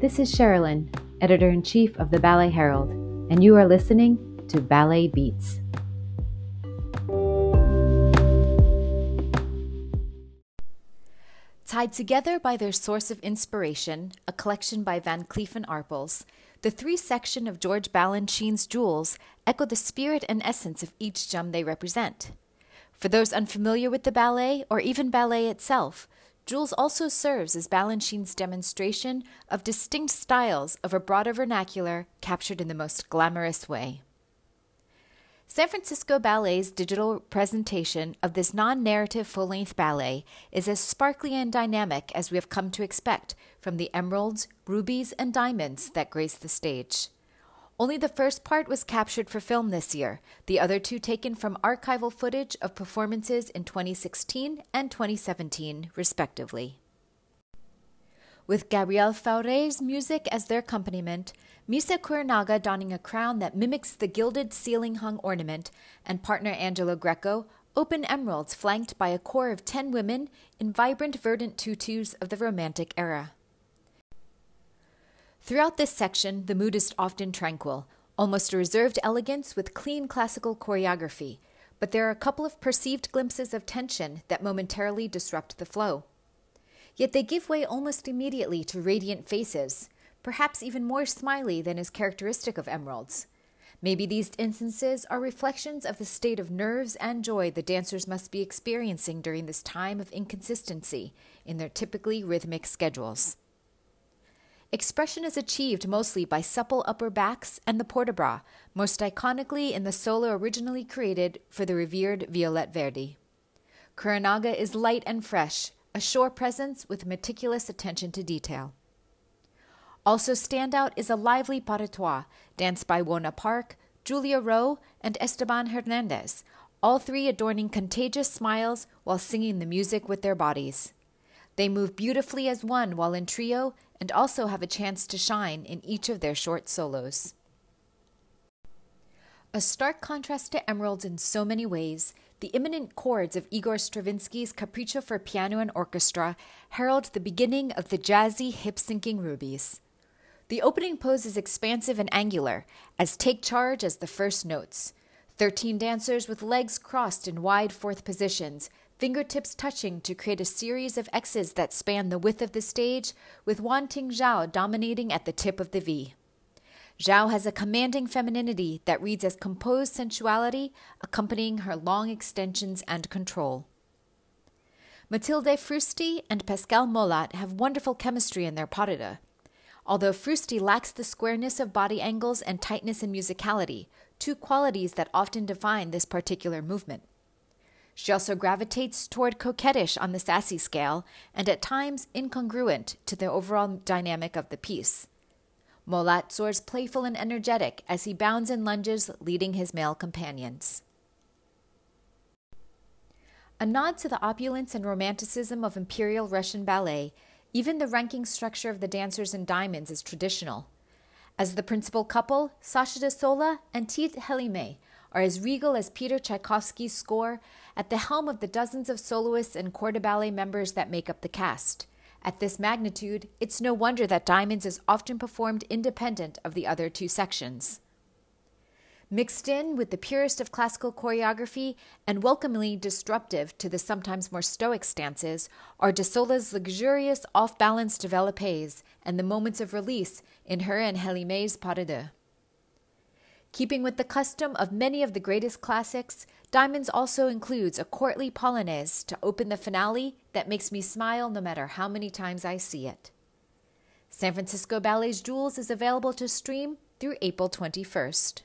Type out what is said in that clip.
This is Sherilyn, editor in chief of the Ballet Herald, and you are listening to Ballet Beats. Tied together by their source of inspiration, a collection by Van Cleef and Arpels, the three section of George Balanchine's jewels echo the spirit and essence of each gem they represent. For those unfamiliar with the ballet, or even ballet itself, Jewels also serves as Balanchine's demonstration of distinct styles of a broader vernacular captured in the most glamorous way. San Francisco Ballet's digital presentation of this non narrative full length ballet is as sparkly and dynamic as we have come to expect from the emeralds, rubies, and diamonds that grace the stage. Only the first part was captured for film this year, the other two taken from archival footage of performances in 2016 and 2017, respectively. With Gabriel Fauré's music as their accompaniment, Misa Kuranaga donning a crown that mimics the gilded ceiling hung ornament, and partner Angelo Greco open emeralds flanked by a corps of 10 women in vibrant verdant tutus of the Romantic era. Throughout this section, the mood is often tranquil, almost a reserved elegance with clean classical choreography, but there are a couple of perceived glimpses of tension that momentarily disrupt the flow. Yet they give way almost immediately to radiant faces, perhaps even more smiley than is characteristic of emeralds. Maybe these instances are reflections of the state of nerves and joy the dancers must be experiencing during this time of inconsistency in their typically rhythmic schedules. Expression is achieved mostly by supple upper backs and the port de bras, most iconically in the solo originally created for the revered Violette Verdy. Kuranaga is light and fresh, a shore presence with meticulous attention to detail. Also standout is a lively trois, danced by Wona Park, Julia Rowe, and Esteban Hernandez, all three adorning contagious smiles while singing the music with their bodies. They move beautifully as one while in trio and also have a chance to shine in each of their short solos. A stark contrast to Emeralds in so many ways, the imminent chords of Igor Stravinsky's Capriccio for Piano and Orchestra herald the beginning of the jazzy, hip sinking rubies. The opening pose is expansive and angular, as take charge as the first notes. Thirteen dancers with legs crossed in wide fourth positions fingertips touching to create a series of X's that span the width of the stage, with Wan Ting Zhao dominating at the tip of the V. Zhao has a commanding femininity that reads as composed sensuality, accompanying her long extensions and control. Mathilde Froustey and Pascal Molat have wonderful chemistry in their pas de deux. Although Froustey lacks the squareness of body angles and tightness in musicality, two qualities that often define this particular movement. She also gravitates toward coquettish on the sassy scale and at times incongruent to the overall dynamic of the piece. Molat soars playful and energetic as he bounds and lunges, leading his male companions. A nod to the opulence and romanticism of Imperial Russian ballet, even the ranking structure of the dancers in diamonds is traditional. As the principal couple, Sasha de Sola and Tiit Helimets are as regal as Peter Tchaikovsky's score at the helm of the dozens of soloists and corps de ballet members that make up the cast. At this magnitude, it's no wonder that Diamonds is often performed independent of the other two sections. Mixed in with the purest of classical choreography and welcomingly disruptive to the sometimes more stoic stances are De Sola's luxurious off balance developes and the moments of release in her and Helimets' pas de deux. Keeping with the custom of many of the greatest classics, Diamonds also includes a courtly polonaise to open the finale that makes me smile no matter how many times I see it. San Francisco Ballet's Jewels is available to stream through April 21st.